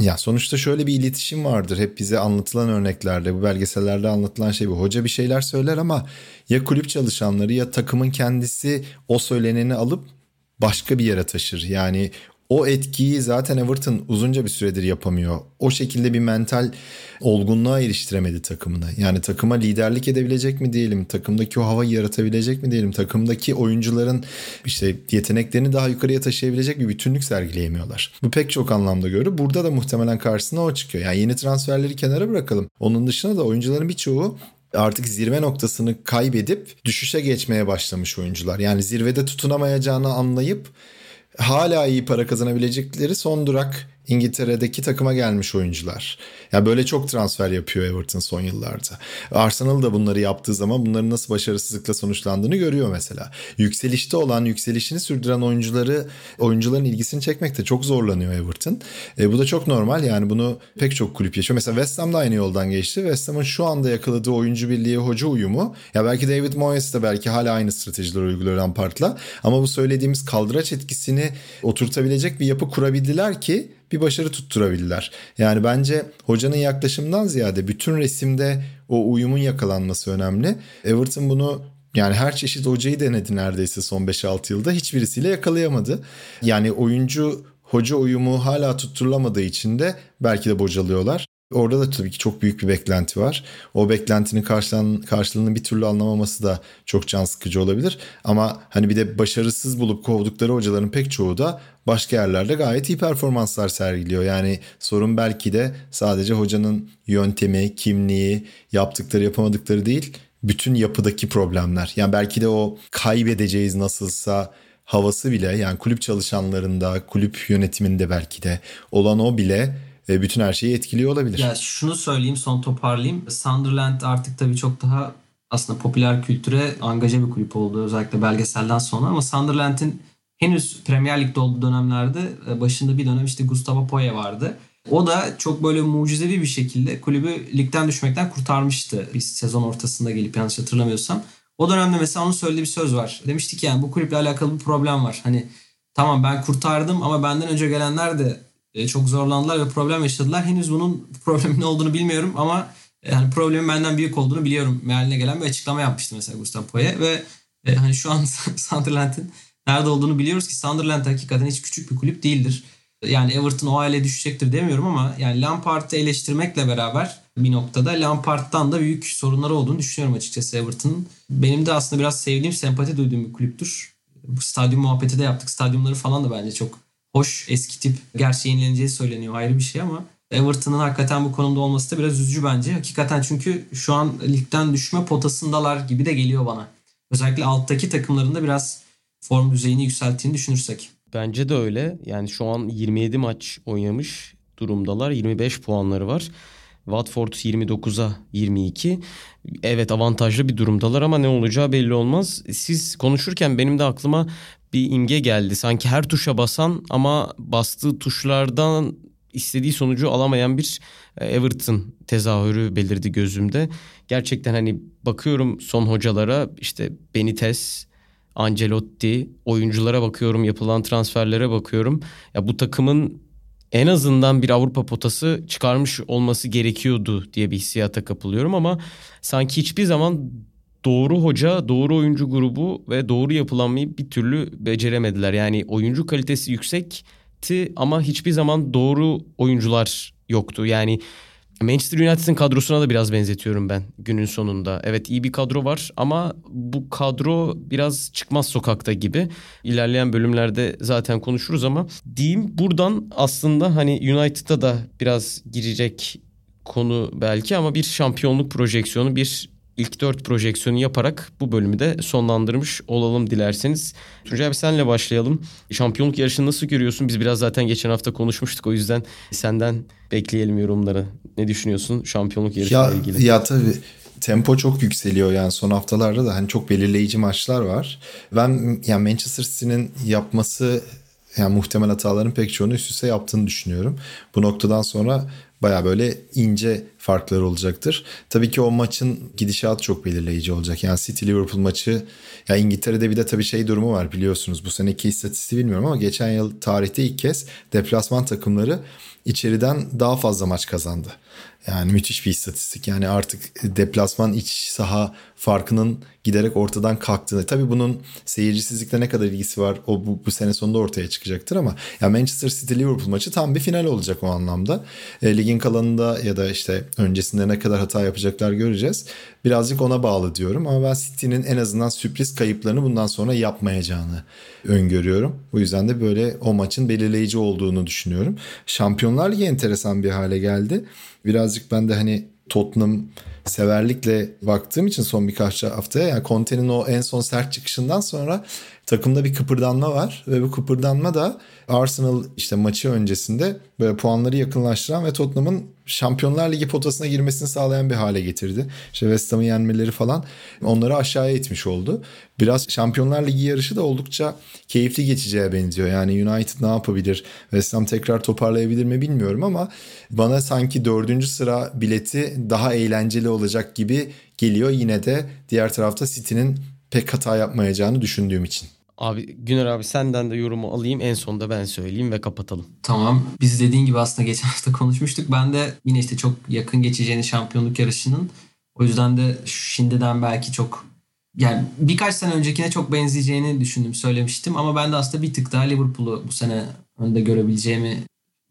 ya sonuçta şöyle bir iletişim vardır. Hep bize anlatılan örneklerde, bu belgesellerde anlatılan şey bu. Hoca bir şeyler söyler ama ya kulüp çalışanları ya takımın kendisi o söyleneni alıp başka bir yere taşır. Yani o etkiyi zaten Everton uzunca bir süredir yapamıyor. O şekilde bir mental olgunluğa eriştiremedi takımına. Yani takıma liderlik edebilecek mi diyelim, takımdaki o havayı yaratabilecek mi diyelim, takımdaki oyuncuların işte yeteneklerini daha yukarıya taşıyabilecek bir bütünlük sergileyemiyorlar. Bu pek çok anlamda göre burada da muhtemelen karşısına o çıkıyor. Yani yeni transferleri kenara bırakalım. Onun dışında da oyuncuların birçoğu artık zirve noktasını kaybedip düşüşe geçmeye başlamış oyuncular. Yani zirvede tutunamayacağını anlayıp hala iyi para kazanabilecekleri son durak İngiltere'deki takıma gelmiş oyuncular. Ya yani böyle çok transfer yapıyor Everton son yıllarda. Arsenal da bunları yaptığı zaman bunların nasıl başarısızlıkla sonuçlandığını görüyor mesela. Yükselişte olan, yükselişini sürdüren oyuncuları oyuncuların ilgisini çekmekte çok zorlanıyor Everton. E, bu da çok normal yani bunu pek çok kulüp yaşıyor. Mesela West Ham da aynı yoldan geçti. West Ham'ın şu anda yakaladığı oyuncu birliği, hoca uyumu. Ya belki David Moyes de belki hala aynı stratejiler uyguluyor Lampard'la. Ama bu söylediğimiz kaldıraç etkisini oturtabilecek bir yapı kurabildiler ki bir başarı tutturabildiler. Yani bence hocanın yaklaşımından ziyade bütün resimde o uyumun yakalanması önemli. Everton bunu yani her çeşit hocayı denedi neredeyse son 5-6 yılda hiçbirisiyle yakalayamadı. Yani oyuncu hoca uyumu hala tutturulamadığı için de belki de bocalıyorlar. Orada da tabii ki çok büyük bir beklenti var. O beklentinin karşılan, karşılığını bir türlü anlamaması da çok can sıkıcı olabilir. Ama hani bir de başarısız bulup kovdukları hocaların pek çoğu da başka yerlerde gayet iyi performanslar sergiliyor. Yani sorun belki de sadece hocanın yöntemi, kimliği, yaptıkları yapamadıkları değil, bütün yapıdaki problemler. Yani belki de o kaybedeceğiz nasılsa havası bile yani kulüp çalışanlarında, kulüp yönetiminde belki de olan o bile ve bütün her şeyi etkiliyor olabilir. Ya şunu söyleyeyim son toparlayayım. Sunderland artık tabii çok daha aslında popüler kültüre angaja bir kulüp oldu özellikle belgeselden sonra ama Sunderland'in henüz Premier Lig'de olduğu dönemlerde e, başında bir dönem işte Gustavo Poye vardı. O da çok böyle mucizevi bir şekilde kulübü ligden düşmekten kurtarmıştı. Bir sezon ortasında gelip yanlış hatırlamıyorsam. O dönemde mesela onun söylediği bir söz var. Demiştik yani bu kulüple alakalı bir problem var. Hani tamam ben kurtardım ama benden önce gelenler de e, çok zorlandılar ve problem yaşadılar. Henüz bunun [laughs] problemin ne olduğunu bilmiyorum ama yani problemin benden büyük olduğunu biliyorum mealine gelen bir açıklama yapmıştı mesela Gustavo Poye ve e, hani şu an [laughs] Sunderland'in nerede olduğunu biliyoruz ki Sunderland hakikaten hiç küçük bir kulüp değildir. Yani Everton o hale düşecektir demiyorum ama yani Lampard'ı eleştirmekle beraber bir noktada Lampard'dan da büyük sorunları olduğunu düşünüyorum açıkçası Everton'ın. Benim de aslında biraz sevdiğim, sempati duyduğum bir kulüptür. Bu stadyum muhabbeti de yaptık. Stadyumları falan da bence çok hoş, eski tip. Gerçi yenileneceği söyleniyor ayrı bir şey ama Everton'ın hakikaten bu konumda olması da biraz üzücü bence. Hakikaten çünkü şu an ligden düşme potasındalar gibi de geliyor bana. Özellikle alttaki takımlarında biraz form düzeyini yükselttiğini düşünürsek. Bence de öyle. Yani şu an 27 maç oynamış durumdalar. 25 puanları var. Watford 29'a 22. Evet avantajlı bir durumdalar ama ne olacağı belli olmaz. Siz konuşurken benim de aklıma bir imge geldi. Sanki her tuşa basan ama bastığı tuşlardan istediği sonucu alamayan bir e, Everton tezahürü belirdi gözümde. Gerçekten hani bakıyorum son hocalara işte Benitez, Ancelotti, oyunculara bakıyorum, yapılan transferlere bakıyorum. Ya bu takımın en azından bir Avrupa potası çıkarmış olması gerekiyordu diye bir hissiyata kapılıyorum ama sanki hiçbir zaman doğru hoca, doğru oyuncu grubu ve doğru yapılanmayı bir türlü beceremediler. Yani oyuncu kalitesi yüksekti ama hiçbir zaman doğru oyuncular yoktu. Yani Manchester United'ın kadrosuna da biraz benzetiyorum ben günün sonunda. Evet iyi bir kadro var ama bu kadro biraz çıkmaz sokakta gibi. İlerleyen bölümlerde zaten konuşuruz ama diyeyim buradan aslında hani United'a da biraz girecek konu belki ama bir şampiyonluk projeksiyonu, bir ilk dört projeksiyonu yaparak bu bölümü de sonlandırmış olalım dilerseniz. Tuncay abi senle başlayalım. Şampiyonluk yarışını nasıl görüyorsun? Biz biraz zaten geçen hafta konuşmuştuk o yüzden senden bekleyelim yorumları. Ne düşünüyorsun şampiyonluk yarışıyla ya, ilgili? Ya tabii tempo çok yükseliyor yani son haftalarda da hani çok belirleyici maçlar var. Ben yani Manchester City'nin yapması yani muhtemel hataların pek çoğunu üst üste yaptığını düşünüyorum. Bu noktadan sonra baya böyle ince farklar olacaktır. Tabii ki o maçın gidişatı çok belirleyici olacak. Yani City Liverpool maçı ya İngiltere'de bir de tabii şey durumu var biliyorsunuz. Bu seneki istatistiği bilmiyorum ama geçen yıl tarihte ilk kez deplasman takımları içeriden daha fazla maç kazandı. Yani müthiş bir istatistik. Yani artık deplasman iç saha farkının giderek ortadan kalktığını. Tabii bunun seyircisizlikle ne kadar ilgisi var o bu, bu sene sonunda ortaya çıkacaktır ama ya Manchester City Liverpool maçı tam bir final olacak o anlamda. E, ligin kalanında ya da işte öncesinde ne kadar hata yapacaklar göreceğiz. Birazcık ona bağlı diyorum ama ben City'nin en azından sürpriz kayıplarını bundan sonra yapmayacağını öngörüyorum. Bu yüzden de böyle o maçın belirleyici olduğunu düşünüyorum. Şampiyonlar Ligi enteresan bir hale geldi. Birazcık ben de hani Tottenham severlikle baktığım için son birkaç haftaya yani Conte'nin o en son sert çıkışından sonra takımda bir kıpırdanma var ve bu kıpırdanma da Arsenal işte maçı öncesinde böyle puanları yakınlaştıran ve Tottenham'ın Şampiyonlar Ligi potasına girmesini sağlayan bir hale getirdi. İşte West Ham'ı yenmeleri falan onları aşağıya itmiş oldu. Biraz Şampiyonlar Ligi yarışı da oldukça keyifli geçeceğe benziyor. Yani United ne yapabilir? West Ham tekrar toparlayabilir mi bilmiyorum ama bana sanki dördüncü sıra bileti daha eğlenceli olacak gibi geliyor. Yine de diğer tarafta City'nin pek hata yapmayacağını düşündüğüm için. Abi Güner abi senden de yorumu alayım en sonda ben söyleyeyim ve kapatalım. Tamam. Biz dediğin gibi aslında geçen hafta konuşmuştuk. Ben de yine işte çok yakın geçeceğini şampiyonluk yarışının. O yüzden de şimdiden belki çok yani birkaç sene öncekine çok benzeyeceğini düşündüm söylemiştim. Ama ben de aslında bir tık daha Liverpool'u bu sene önde görebileceğimi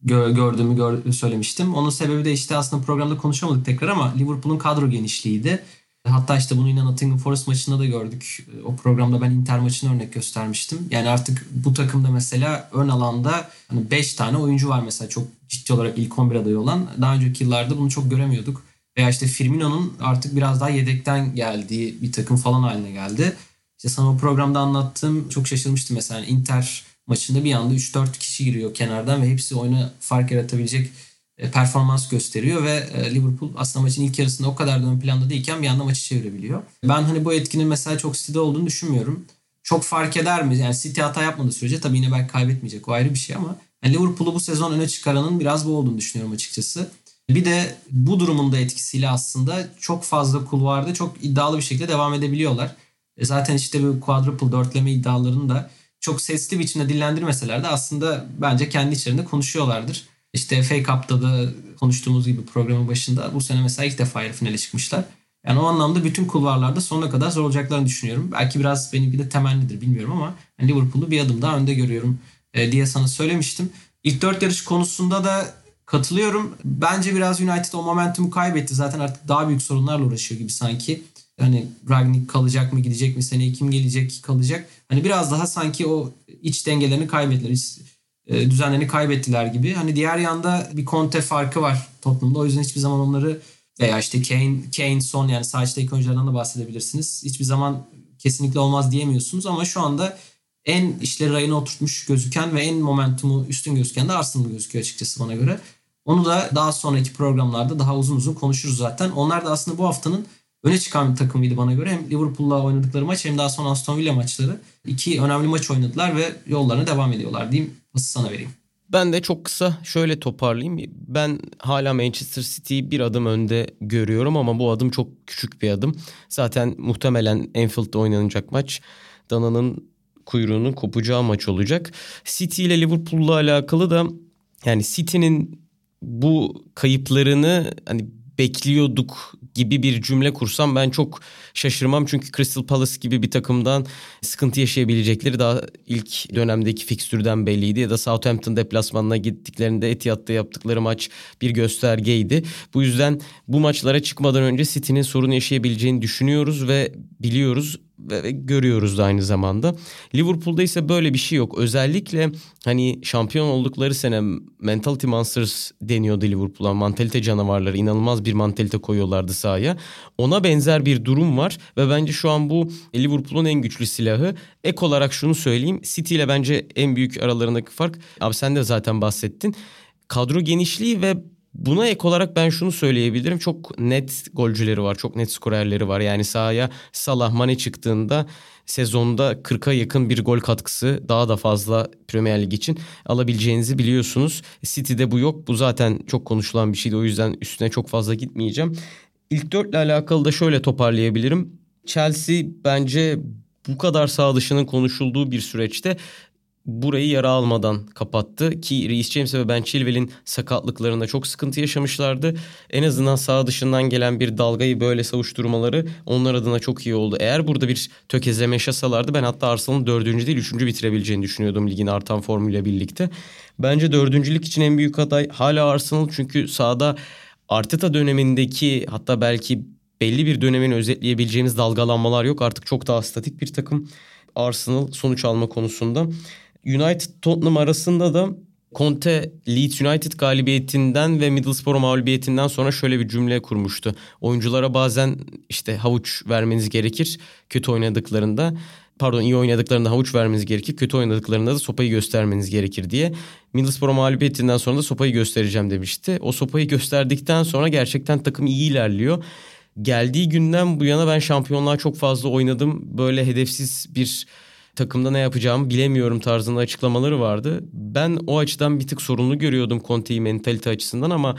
gö- gördüğümü gör- söylemiştim. Onun sebebi de işte aslında programda konuşamadık tekrar ama Liverpool'un kadro genişliğiydi. Hatta işte bunu yine Nottingham Forest maçında da gördük. O programda ben Inter maçını örnek göstermiştim. Yani artık bu takımda mesela ön alanda hani 5 tane oyuncu var mesela çok ciddi olarak ilk 11 adayı olan. Daha önceki yıllarda bunu çok göremiyorduk. Veya işte Firmino'nun artık biraz daha yedekten geldiği bir takım falan haline geldi. İşte sana o programda anlattığım çok şaşırmıştım mesela. Inter maçında bir anda 3-4 kişi giriyor kenardan ve hepsi oyuna fark yaratabilecek e, performans gösteriyor ve e, Liverpool aslında maçın ilk yarısında o kadar da ön planda değilken bir anda maçı çevirebiliyor. Ben hani bu etkinin mesela çok City'de olduğunu düşünmüyorum. Çok fark eder mi? Yani City hata yapmadığı sürece tabii yine belki kaybetmeyecek. O ayrı bir şey ama yani Liverpool'u bu sezon öne çıkaranın biraz bu olduğunu düşünüyorum açıkçası. Bir de bu durumun da etkisiyle aslında çok fazla kulvarda çok iddialı bir şekilde devam edebiliyorlar. E zaten işte bu quadruple dörtleme iddialarını da çok sesli biçimde dillendirmeseler de aslında bence kendi içlerinde konuşuyorlardır. İşte FA Cup'ta da konuştuğumuz gibi programın başında bu sene mesela ilk defa yarı finale çıkmışlar. Yani o anlamda bütün kulvarlarda sonuna kadar zor olacaklarını düşünüyorum. Belki biraz benimki de temennidir bilmiyorum ama yani Liverpool'u bir adım daha önde görüyorum e, diye sana söylemiştim. İlk dört yarış konusunda da katılıyorum. Bence biraz United o momentumu kaybetti. Zaten artık daha büyük sorunlarla uğraşıyor gibi sanki. Hani Ragnik kalacak mı gidecek mi seneye kim gelecek kalacak. Hani biraz daha sanki o iç dengelerini kaybettiler. İç, e, düzenlerini kaybettiler gibi. Hani diğer yanda bir Conte farkı var Tottenham'da. O yüzden hiçbir zaman onları veya işte Kane, Kane son yani sağ oyunculardan da bahsedebilirsiniz. Hiçbir zaman kesinlikle olmaz diyemiyorsunuz ama şu anda en işleri rayına oturtmuş gözüken ve en momentumu üstün gözüken de Arsenal gözüküyor açıkçası bana göre. Onu da daha sonraki programlarda daha uzun uzun konuşuruz zaten. Onlar da aslında bu haftanın öne çıkan bir takımıydı bana göre. Hem Liverpool'la oynadıkları maç hem daha sonra Aston Villa maçları. iki önemli maç oynadılar ve yollarına devam ediyorlar diyeyim. Pası sana vereyim. Ben de çok kısa şöyle toparlayayım. Ben hala Manchester City'yi bir adım önde görüyorum ama bu adım çok küçük bir adım. Zaten muhtemelen Anfield'da oynanacak maç Dana'nın kuyruğunun kopacağı maç olacak. City ile Liverpool'la alakalı da yani City'nin bu kayıplarını hani bekliyorduk gibi bir cümle kursam ben çok şaşırmam. Çünkü Crystal Palace gibi bir takımdan sıkıntı yaşayabilecekleri daha ilk dönemdeki fikstürden belliydi. Ya da Southampton deplasmanına gittiklerinde Etihad'da yaptıkları maç bir göstergeydi. Bu yüzden bu maçlara çıkmadan önce City'nin sorun yaşayabileceğini düşünüyoruz ve biliyoruz görüyoruz da aynı zamanda. Liverpool'da ise böyle bir şey yok. Özellikle hani şampiyon oldukları sene mentality monsters deniyordu Liverpool'a. Mantalite canavarları inanılmaz bir mantalite koyuyorlardı sahaya. Ona benzer bir durum var ve bence şu an bu Liverpool'un en güçlü silahı. Ek olarak şunu söyleyeyim. City ile bence en büyük aralarındaki fark abi sen de zaten bahsettin. Kadro genişliği ve Buna ek olarak ben şunu söyleyebilirim. Çok net golcüleri var. Çok net skorerleri var. Yani sahaya Salah Mane çıktığında sezonda 40'a yakın bir gol katkısı daha da fazla Premier Lig için alabileceğinizi biliyorsunuz. City'de bu yok. Bu zaten çok konuşulan bir şeydi. O yüzden üstüne çok fazla gitmeyeceğim. İlk dörtle alakalı da şöyle toparlayabilirim. Chelsea bence bu kadar sağ dışının konuşulduğu bir süreçte burayı yara almadan kapattı ki Reece James ve Ben Chilwell'in sakatlıklarında çok sıkıntı yaşamışlardı. En azından sağ dışından gelen bir dalgayı böyle savuşturmaları onlar adına çok iyi oldu. Eğer burada bir tökezleme yaşasalardı ben hatta Arsenal'ın dördüncü değil üçüncü bitirebileceğini düşünüyordum ligin artan formuyla birlikte. Bence dördüncülük için en büyük aday hala Arsenal çünkü sahada Arteta dönemindeki hatta belki belli bir dönemin özetleyebileceğimiz dalgalanmalar yok. Artık çok daha statik bir takım Arsenal sonuç alma konusunda. United Tottenham arasında da Conte Leeds United galibiyetinden ve Middlesbrough mağlubiyetinden sonra şöyle bir cümle kurmuştu. Oyunculara bazen işte havuç vermeniz gerekir kötü oynadıklarında. Pardon iyi oynadıklarında havuç vermeniz gerekir. Kötü oynadıklarında da sopayı göstermeniz gerekir diye. Middlesbrough mağlubiyetinden sonra da sopayı göstereceğim demişti. O sopayı gösterdikten sonra gerçekten takım iyi ilerliyor. Geldiği günden bu yana ben şampiyonluğa çok fazla oynadım. Böyle hedefsiz bir takımda ne yapacağımı bilemiyorum tarzında açıklamaları vardı. Ben o açıdan bir tık sorunlu görüyordum Conte'yi mentalite açısından ama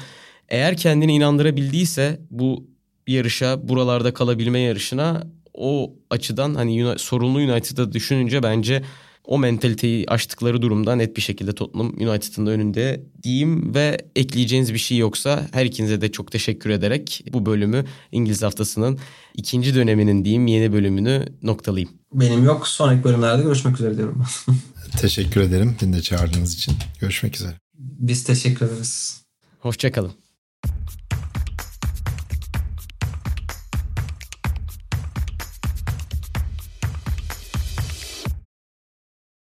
eğer kendini inandırabildiyse bu yarışa, buralarda kalabilme yarışına o açıdan hani sorunlu United'ı düşününce bence o mentaliteyi aştıkları durumda net bir şekilde Tottenham United'ın önünde diyeyim ve ekleyeceğiniz bir şey yoksa her ikinize de çok teşekkür ederek bu bölümü İngiliz haftasının ikinci döneminin diyeyim yeni bölümünü noktalayayım. Benim yok. Sonraki bölümlerde görüşmek üzere diyorum. [laughs] teşekkür ederim beni de çağırdığınız için. Görüşmek üzere. Biz teşekkür ederiz. Hoşçakalın.